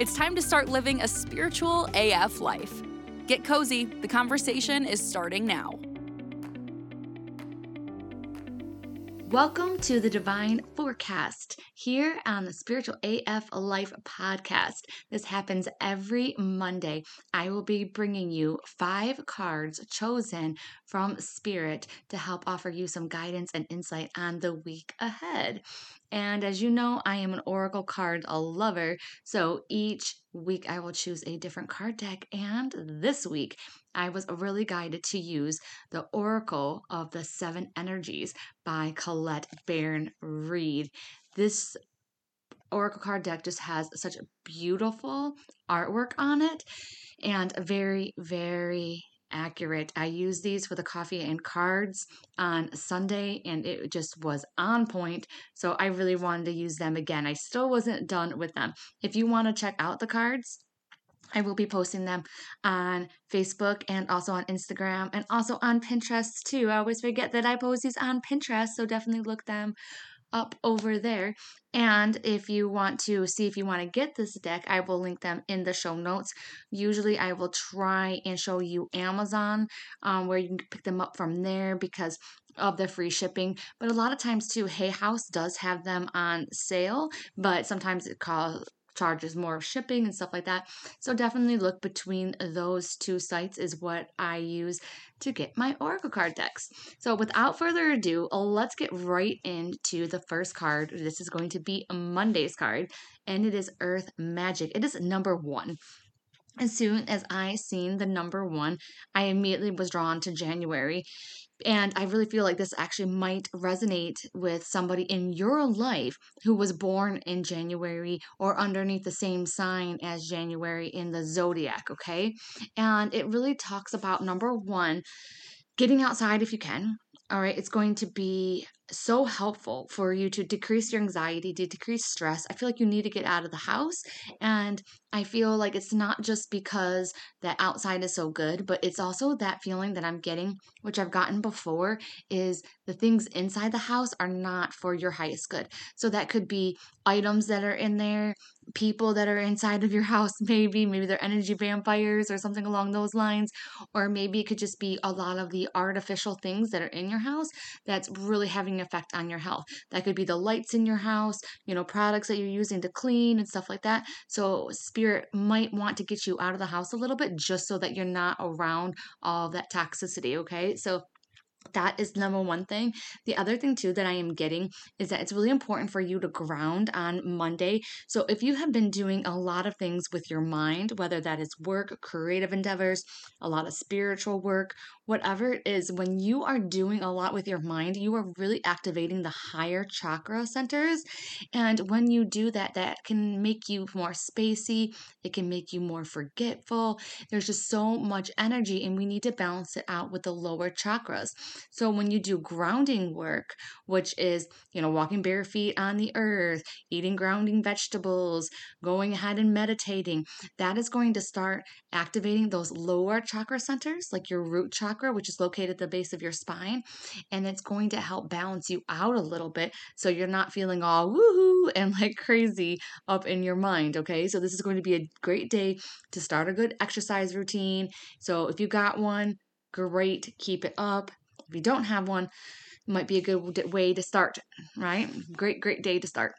It's time to start living a spiritual AF life. Get cozy, the conversation is starting now. Welcome to the Divine Forecast here on the Spiritual AF Life podcast. This happens every Monday. I will be bringing you five cards chosen from Spirit to help offer you some guidance and insight on the week ahead. And as you know, I am an Oracle card lover. So each week I will choose a different card deck. And this week I was really guided to use the Oracle of the Seven Energies by Colette Baron Reid. This Oracle card deck just has such beautiful artwork on it and very, very accurate. I used these for the coffee and cards on Sunday and it just was on point. So I really wanted to use them again. I still wasn't done with them. If you want to check out the cards, I will be posting them on Facebook and also on Instagram and also on Pinterest too. I always forget that I post these on Pinterest, so definitely look them up over there. And if you want to see if you want to get this deck, I will link them in the show notes. Usually, I will try and show you Amazon um, where you can pick them up from there because of the free shipping. But a lot of times, too, Hay House does have them on sale, but sometimes it costs charges more shipping and stuff like that. So definitely look between those two sites is what I use to get my Oracle card decks. So without further ado, let's get right into the first card. This is going to be Monday's card, and it is Earth Magic. It is number one. As soon as I seen the number one, I immediately was drawn to January and I really feel like this actually might resonate with somebody in your life who was born in January or underneath the same sign as January in the zodiac, okay? And it really talks about number one, getting outside if you can. All right, it's going to be so helpful for you to decrease your anxiety, to decrease stress. I feel like you need to get out of the house. And I feel like it's not just because the outside is so good, but it's also that feeling that I'm getting, which I've gotten before, is the things inside the house are not for your highest good. So that could be items that are in there, people that are inside of your house, maybe, maybe they're energy vampires or something along those lines. Or maybe it could just be a lot of the artificial things that are in your house that's really having an effect on your health. That could be the lights in your house, you know, products that you're using to clean and stuff like that. So, spirit might want to get you out of the house a little bit just so that you're not around all that toxicity, okay? So, that is number one thing. The other thing, too, that I am getting is that it's really important for you to ground on Monday. So, if you have been doing a lot of things with your mind, whether that is work, creative endeavors, a lot of spiritual work, whatever it is, when you are doing a lot with your mind, you are really activating the higher chakra centers. And when you do that, that can make you more spacey, it can make you more forgetful. There's just so much energy, and we need to balance it out with the lower chakras. So when you do grounding work, which is, you know, walking bare feet on the earth, eating grounding vegetables, going ahead and meditating, that is going to start activating those lower chakra centers, like your root chakra, which is located at the base of your spine. And it's going to help balance you out a little bit so you're not feeling all woohoo and like crazy up in your mind. Okay. So this is going to be a great day to start a good exercise routine. So if you got one, great, keep it up. If you don't have one, might be a good way to start, right? Great, great day to start.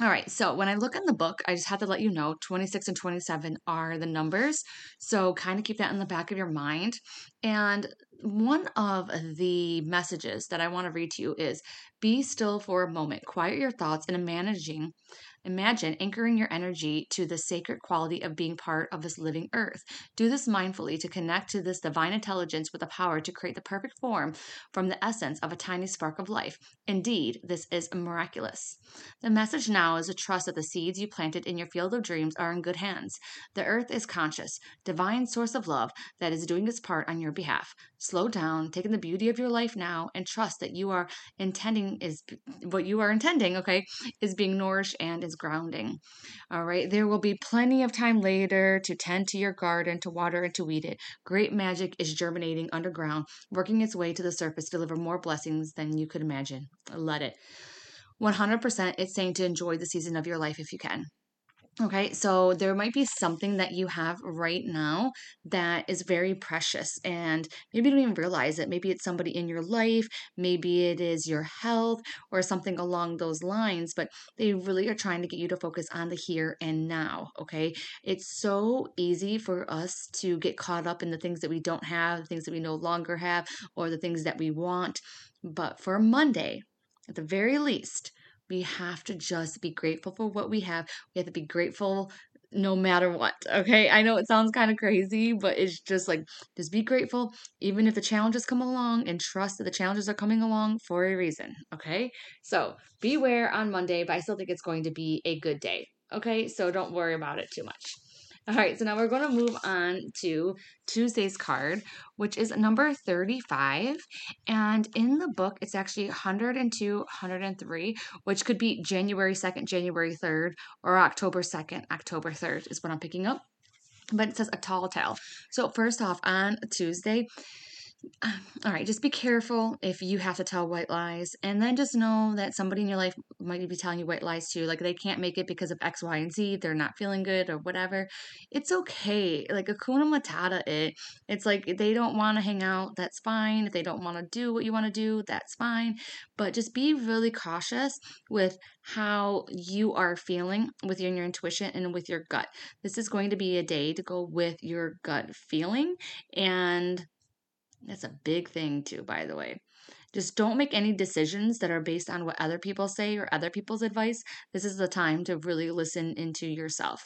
All right, so when I look in the book, I just have to let you know 26 and 27 are the numbers. So kind of keep that in the back of your mind. And one of the messages that I want to read to you is be still for a moment, quiet your thoughts, and managing Imagine anchoring your energy to the sacred quality of being part of this living earth. Do this mindfully to connect to this divine intelligence with the power to create the perfect form from the essence of a tiny spark of life. Indeed, this is miraculous. The message now is to trust that the seeds you planted in your field of dreams are in good hands. The earth is conscious, divine source of love that is doing its part on your behalf. Slow down, take in the beauty of your life now, and trust that you are intending is what you are intending, okay, is being nourished and is grounding. All right, there will be plenty of time later to tend to your garden, to water and to weed it. Great magic is germinating underground, working its way to the surface deliver more blessings than you could imagine. Let it. 100% it's saying to enjoy the season of your life if you can. Okay, so there might be something that you have right now that is very precious, and maybe you don't even realize it. Maybe it's somebody in your life, maybe it is your health, or something along those lines, but they really are trying to get you to focus on the here and now. Okay, it's so easy for us to get caught up in the things that we don't have, the things that we no longer have, or the things that we want. But for Monday, at the very least, we have to just be grateful for what we have. We have to be grateful no matter what. Okay. I know it sounds kind of crazy, but it's just like, just be grateful, even if the challenges come along, and trust that the challenges are coming along for a reason. Okay. So beware on Monday, but I still think it's going to be a good day. Okay. So don't worry about it too much. All right, so now we're going to move on to Tuesday's card, which is number 35. And in the book, it's actually 102, 103, which could be January 2nd, January 3rd, or October 2nd, October 3rd is what I'm picking up. But it says a tall tale. So, first off, on Tuesday, all right, just be careful if you have to tell white lies. And then just know that somebody in your life might be telling you white lies too. Like they can't make it because of X, Y, and Z. They're not feeling good or whatever. It's okay. Like Hakuna Matata it. It's like they don't want to hang out. That's fine. If they don't want to do what you want to do, that's fine. But just be really cautious with how you are feeling with your, your intuition and with your gut. This is going to be a day to go with your gut feeling and that's a big thing, too, by the way. Just don't make any decisions that are based on what other people say or other people's advice. This is the time to really listen into yourself.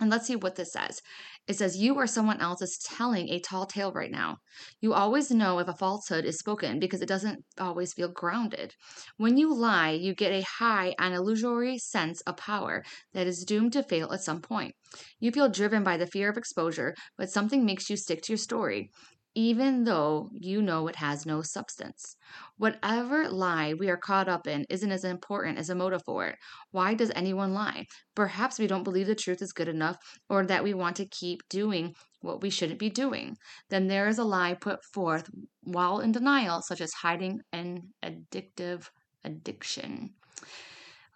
And let's see what this says. It says, You or someone else is telling a tall tale right now. You always know if a falsehood is spoken because it doesn't always feel grounded. When you lie, you get a high and illusory sense of power that is doomed to fail at some point. You feel driven by the fear of exposure, but something makes you stick to your story even though you know it has no substance. Whatever lie we are caught up in isn't as important as a motive for it. Why does anyone lie? Perhaps we don't believe the truth is good enough or that we want to keep doing what we shouldn't be doing. Then there is a lie put forth while in denial, such as hiding an addictive addiction.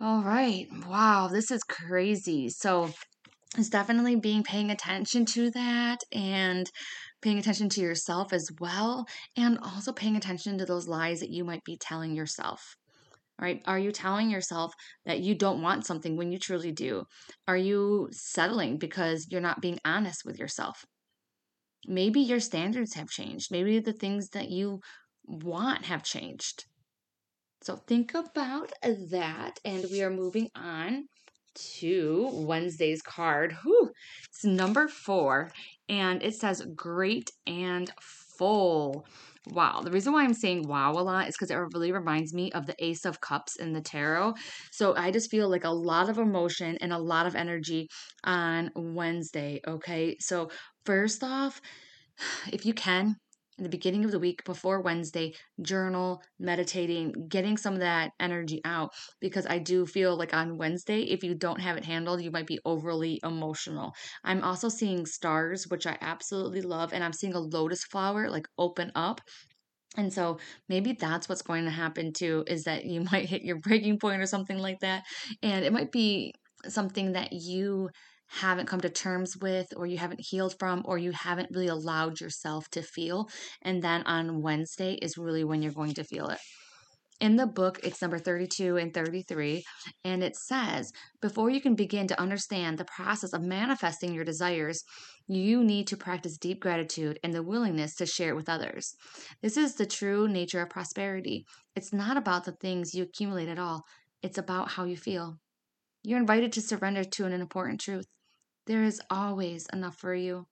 All right. Wow, this is crazy. So, it's definitely being paying attention to that and paying attention to yourself as well, and also paying attention to those lies that you might be telling yourself. Right? Are you telling yourself that you don't want something when you truly do? Are you settling because you're not being honest with yourself? Maybe your standards have changed. Maybe the things that you want have changed. So think about that, and we are moving on to Wednesday's card. Whew, it's number four, and it says great and full. Wow. The reason why I'm saying wow a lot is because it really reminds me of the Ace of Cups in the tarot. So I just feel like a lot of emotion and a lot of energy on Wednesday. Okay. So, first off, if you can, in the beginning of the week before Wednesday, journal, meditating, getting some of that energy out because I do feel like on Wednesday, if you don't have it handled, you might be overly emotional. I'm also seeing stars, which I absolutely love, and I'm seeing a lotus flower like open up. And so maybe that's what's going to happen too is that you might hit your breaking point or something like that. And it might be something that you haven't come to terms with or you haven't healed from or you haven't really allowed yourself to feel. And then on Wednesday is really when you're going to feel it. In the book, it's number 32 and 33, and it says before you can begin to understand the process of manifesting your desires, you need to practice deep gratitude and the willingness to share it with others. This is the true nature of prosperity. It's not about the things you accumulate at all, it's about how you feel. You're invited to surrender to an important truth. There is always enough for you.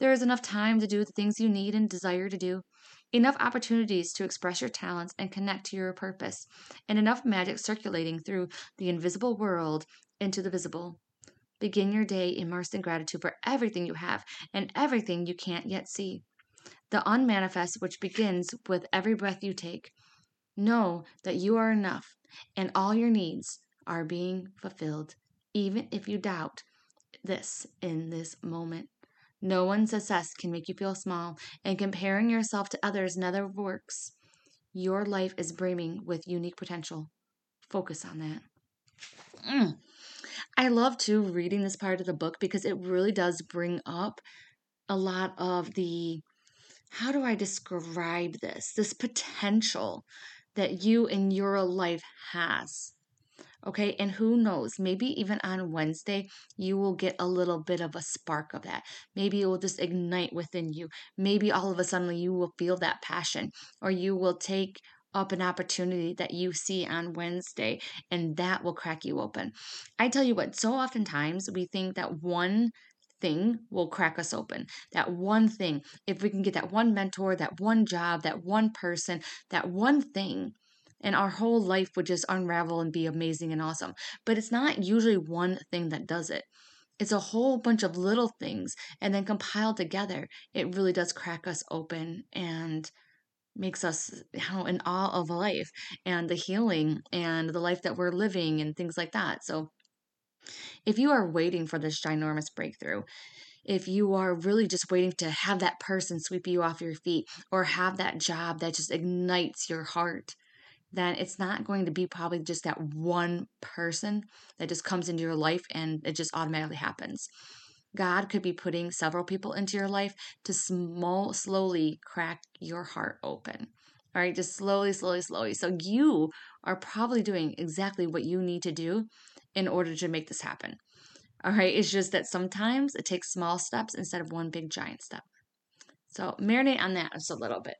There is enough time to do the things you need and desire to do, enough opportunities to express your talents and connect to your purpose, and enough magic circulating through the invisible world into the visible. Begin your day immersed in gratitude for everything you have and everything you can't yet see. The unmanifest, which begins with every breath you take. Know that you are enough and all your needs are being fulfilled, even if you doubt this in this moment. No one's success can make you feel small, and comparing yourself to others never works. Your life is brimming with unique potential. Focus on that. Mm. I love too reading this part of the book because it really does bring up a lot of the how do I describe this? This potential that you in your life has. Okay, and who knows, maybe even on Wednesday, you will get a little bit of a spark of that. Maybe it will just ignite within you. Maybe all of a sudden you will feel that passion, or you will take up an opportunity that you see on Wednesday, and that will crack you open. I tell you what, so oftentimes we think that one thing will crack us open. That one thing, if we can get that one mentor, that one job, that one person, that one thing, and our whole life would just unravel and be amazing and awesome. But it's not usually one thing that does it. It's a whole bunch of little things and then compiled together. It really does crack us open and makes us you know, in awe of life and the healing and the life that we're living and things like that. So, if you are waiting for this ginormous breakthrough, if you are really just waiting to have that person sweep you off your feet or have that job that just ignites your heart, then it's not going to be probably just that one person that just comes into your life and it just automatically happens. God could be putting several people into your life to small, slowly crack your heart open. All right, just slowly, slowly, slowly. So you are probably doing exactly what you need to do in order to make this happen. All right, it's just that sometimes it takes small steps instead of one big giant step. So marinate on that just a little bit.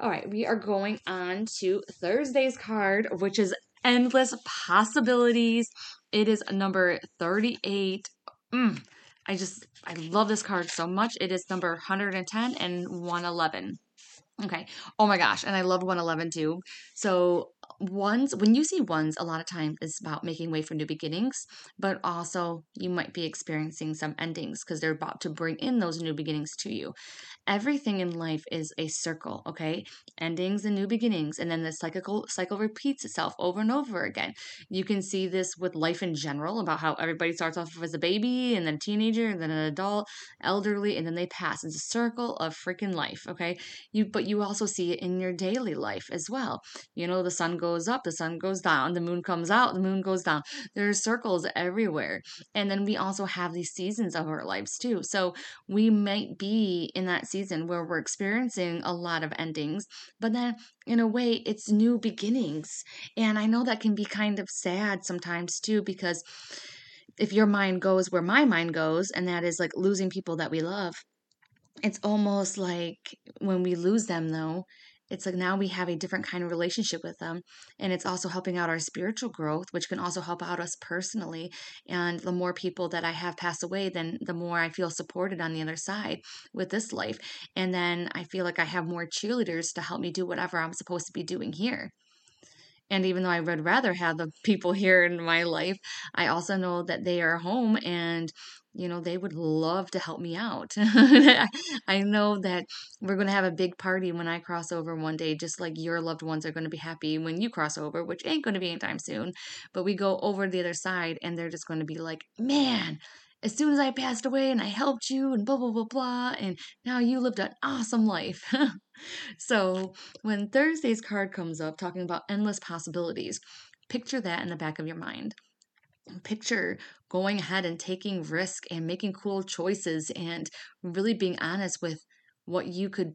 All right, we are going on to Thursday's card, which is Endless Possibilities. It is number 38. Mm, I just, I love this card so much. It is number 110 and 111. Okay. Oh my gosh. And I love 111 too. So, ones, when you see ones, a lot of times it's about making way for new beginnings, but also you might be experiencing some endings because they're about to bring in those new beginnings to you. Everything in life is a circle, okay? Endings and new beginnings. And then the cycle cycle repeats itself over and over again. You can see this with life in general about how everybody starts off as a baby and then a teenager and then an adult, elderly, and then they pass. It's a circle of freaking life, okay? You but you also see it in your daily life as well. You know, the sun goes up, the sun goes down, the moon comes out, the moon goes down. There's circles everywhere. And then we also have these seasons of our lives too. So we might be in that season where we're experiencing a lot of endings, but then in a way, it's new beginnings. And I know that can be kind of sad sometimes too, because if your mind goes where my mind goes, and that is like losing people that we love, it's almost like when we lose them, though, it's like now we have a different kind of relationship with them and it's also helping out our spiritual growth which can also help out us personally. And the more people that i have passed away then the more i feel supported on the other side with this life. And then i feel like i have more cheerleaders to help me do whatever i'm supposed to be doing here. And even though I would rather have the people here in my life, I also know that they are home and you know, they would love to help me out. I know that we're going to have a big party when I cross over one day, just like your loved ones are going to be happy when you cross over, which ain't going to be anytime soon. But we go over the other side and they're just going to be like, man, as soon as I passed away and I helped you and blah, blah, blah, blah, and now you lived an awesome life. so when Thursday's card comes up talking about endless possibilities, picture that in the back of your mind picture going ahead and taking risk and making cool choices and really being honest with what you could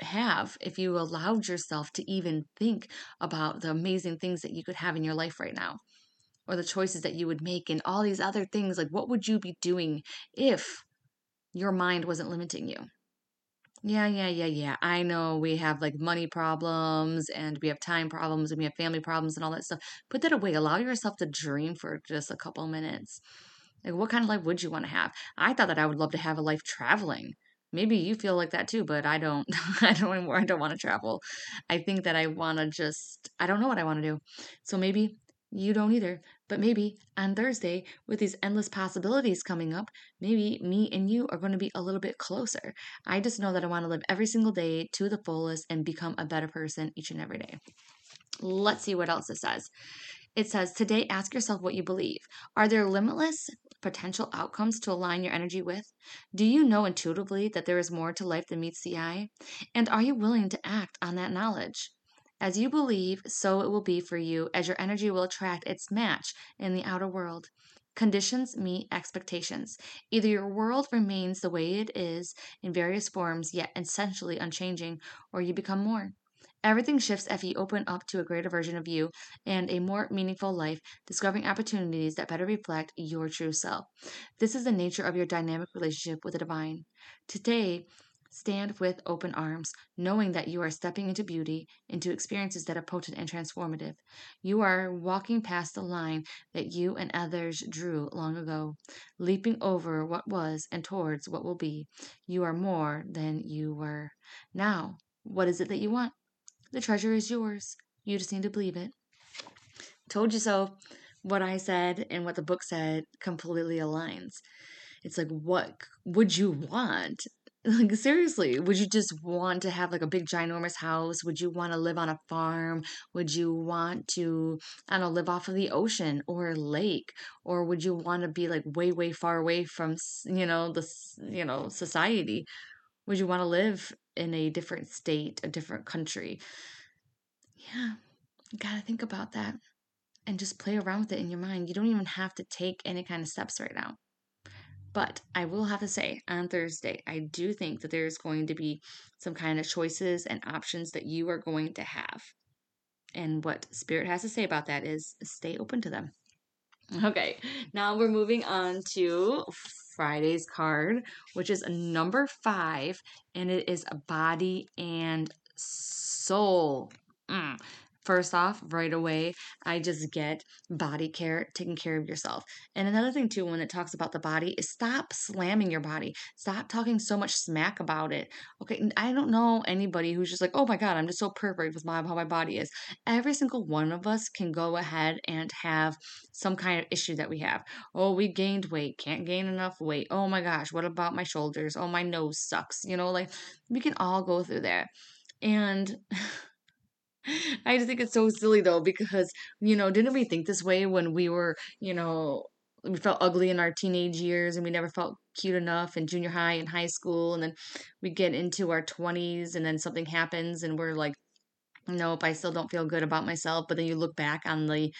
have if you allowed yourself to even think about the amazing things that you could have in your life right now or the choices that you would make and all these other things like what would you be doing if your mind wasn't limiting you Yeah, yeah, yeah, yeah. I know we have like money problems and we have time problems and we have family problems and all that stuff. Put that away. Allow yourself to dream for just a couple minutes. Like, what kind of life would you want to have? I thought that I would love to have a life traveling. Maybe you feel like that too, but I don't. I don't anymore. I don't want to travel. I think that I want to just, I don't know what I want to do. So maybe you don't either. But maybe on Thursday, with these endless possibilities coming up, maybe me and you are going to be a little bit closer. I just know that I want to live every single day to the fullest and become a better person each and every day. Let's see what else it says. It says, Today, ask yourself what you believe. Are there limitless potential outcomes to align your energy with? Do you know intuitively that there is more to life than meets the eye? And are you willing to act on that knowledge? As you believe, so it will be for you, as your energy will attract its match in the outer world. Conditions meet expectations. Either your world remains the way it is in various forms, yet essentially unchanging, or you become more. Everything shifts if you open up to a greater version of you and a more meaningful life, discovering opportunities that better reflect your true self. This is the nature of your dynamic relationship with the divine. Today, Stand with open arms, knowing that you are stepping into beauty, into experiences that are potent and transformative. You are walking past the line that you and others drew long ago, leaping over what was and towards what will be. You are more than you were. Now, what is it that you want? The treasure is yours. You just need to believe it. Told you so. What I said and what the book said completely aligns. It's like, what would you want? Like seriously, would you just want to have like a big ginormous house? Would you want to live on a farm? Would you want to, I don't know, live off of the ocean or a lake? Or would you want to be like way, way far away from, you know, the, you know, society? Would you want to live in a different state, a different country? Yeah, you got to think about that and just play around with it in your mind. You don't even have to take any kind of steps right now. But I will have to say, on Thursday, I do think that there's going to be some kind of choices and options that you are going to have. And what Spirit has to say about that is stay open to them. Okay, now we're moving on to Friday's card, which is number five, and it is a body and soul. Mm. First off, right away, I just get body care, taking care of yourself. And another thing, too, when it talks about the body, is stop slamming your body. Stop talking so much smack about it. Okay, I don't know anybody who's just like, oh my God, I'm just so perfect with my, how my body is. Every single one of us can go ahead and have some kind of issue that we have. Oh, we gained weight, can't gain enough weight. Oh my gosh, what about my shoulders? Oh, my nose sucks. You know, like we can all go through that. And I just think it's so silly though because you know didn't we think this way when we were you know we felt ugly in our teenage years and we never felt cute enough in junior high and high school and then we get into our 20s and then something happens and we're like nope i still don't feel good about myself. But then you look back on the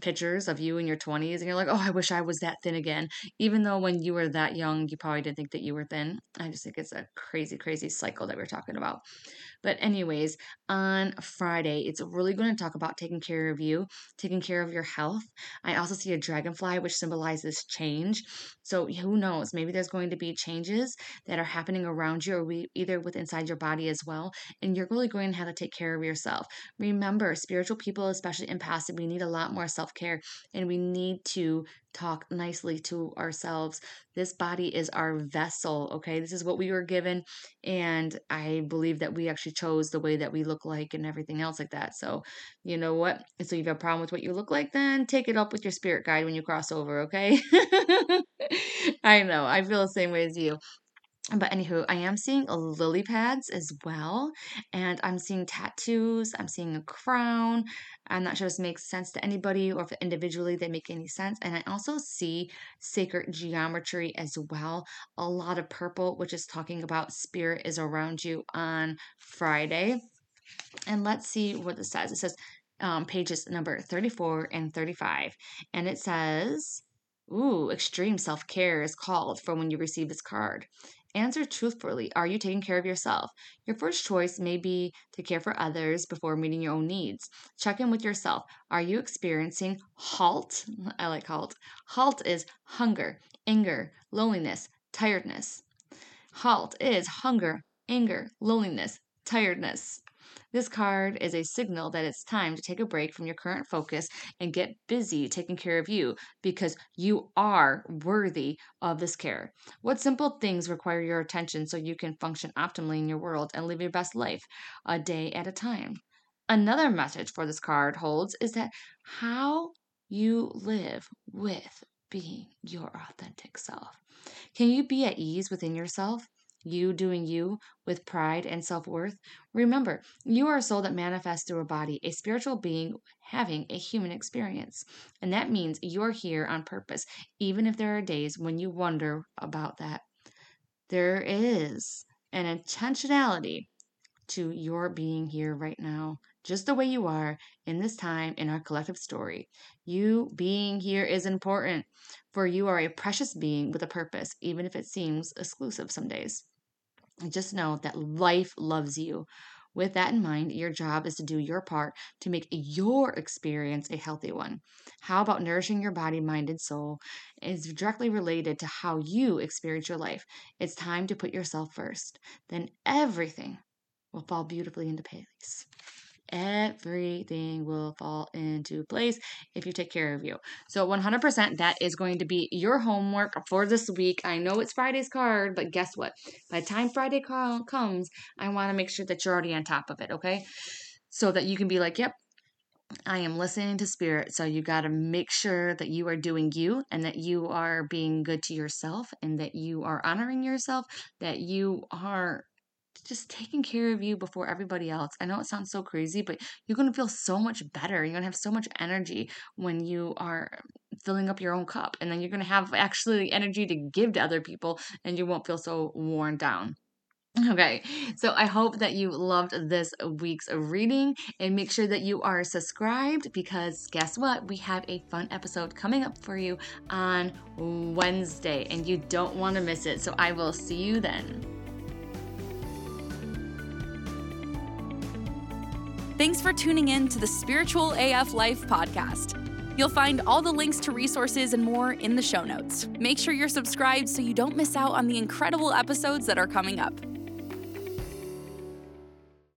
pictures of you in your 20s and you're like, oh, I wish I was that thin again. Even though when you were that young, you probably didn't think that you were thin. I just think it's a crazy, crazy cycle that we're talking about. But, anyways, on Friday, it's really going to talk about taking care of you, taking care of your health. I also see a dragonfly, which symbolizes change. So, who knows? Maybe there's going to be changes that are happening around you or we, either with inside your body as well. And you're really going to have to take care of yourself. Remember, spiritual people, especially in empaths, we need a lot more self care and we need to talk nicely to ourselves. This body is our vessel, okay? This is what we were given. And I believe that we actually chose the way that we look like and everything else like that. So, you know what? So, you have a problem with what you look like, then take it up with your spirit guide when you cross over, okay? I know. I feel the same way as you. But anywho, I am seeing lily pads as well, and I'm seeing tattoos. I'm seeing a crown. I'm not sure if this makes sense to anybody or if individually they make any sense. And I also see sacred geometry as well. A lot of purple, which is talking about spirit is around you on Friday. And let's see what this says. It says um, pages number 34 and 35. And it says, Ooh, extreme self care is called for when you receive this card. Answer truthfully Are you taking care of yourself? Your first choice may be to care for others before meeting your own needs. Check in with yourself. Are you experiencing halt? I like halt. Halt is hunger, anger, loneliness, tiredness. Halt is hunger, anger, loneliness, tiredness. This card is a signal that it's time to take a break from your current focus and get busy taking care of you because you are worthy of this care. What simple things require your attention so you can function optimally in your world and live your best life a day at a time? Another message for this card holds is that how you live with being your authentic self. Can you be at ease within yourself? You doing you with pride and self worth? Remember, you are a soul that manifests through a body, a spiritual being having a human experience. And that means you're here on purpose, even if there are days when you wonder about that. There is an intentionality to your being here right now, just the way you are in this time in our collective story. You being here is important, for you are a precious being with a purpose, even if it seems exclusive some days. Just know that life loves you. With that in mind, your job is to do your part to make your experience a healthy one. How about nourishing your body, mind, and soul is directly related to how you experience your life. It's time to put yourself first. Then everything will fall beautifully into place everything will fall into place if you take care of you. So 100% that is going to be your homework for this week. I know it's Friday's card, but guess what? By the time Friday call comes, I want to make sure that you're already on top of it, okay? So that you can be like, "Yep, I am listening to spirit. So you got to make sure that you are doing you and that you are being good to yourself and that you are honoring yourself, that you are just taking care of you before everybody else. I know it sounds so crazy, but you're going to feel so much better. You're going to have so much energy when you are filling up your own cup. And then you're going to have actually the energy to give to other people and you won't feel so worn down. Okay, so I hope that you loved this week's reading and make sure that you are subscribed because guess what? We have a fun episode coming up for you on Wednesday and you don't want to miss it. So I will see you then. Thanks for tuning in to the Spiritual AF Life podcast. You'll find all the links to resources and more in the show notes. Make sure you're subscribed so you don't miss out on the incredible episodes that are coming up.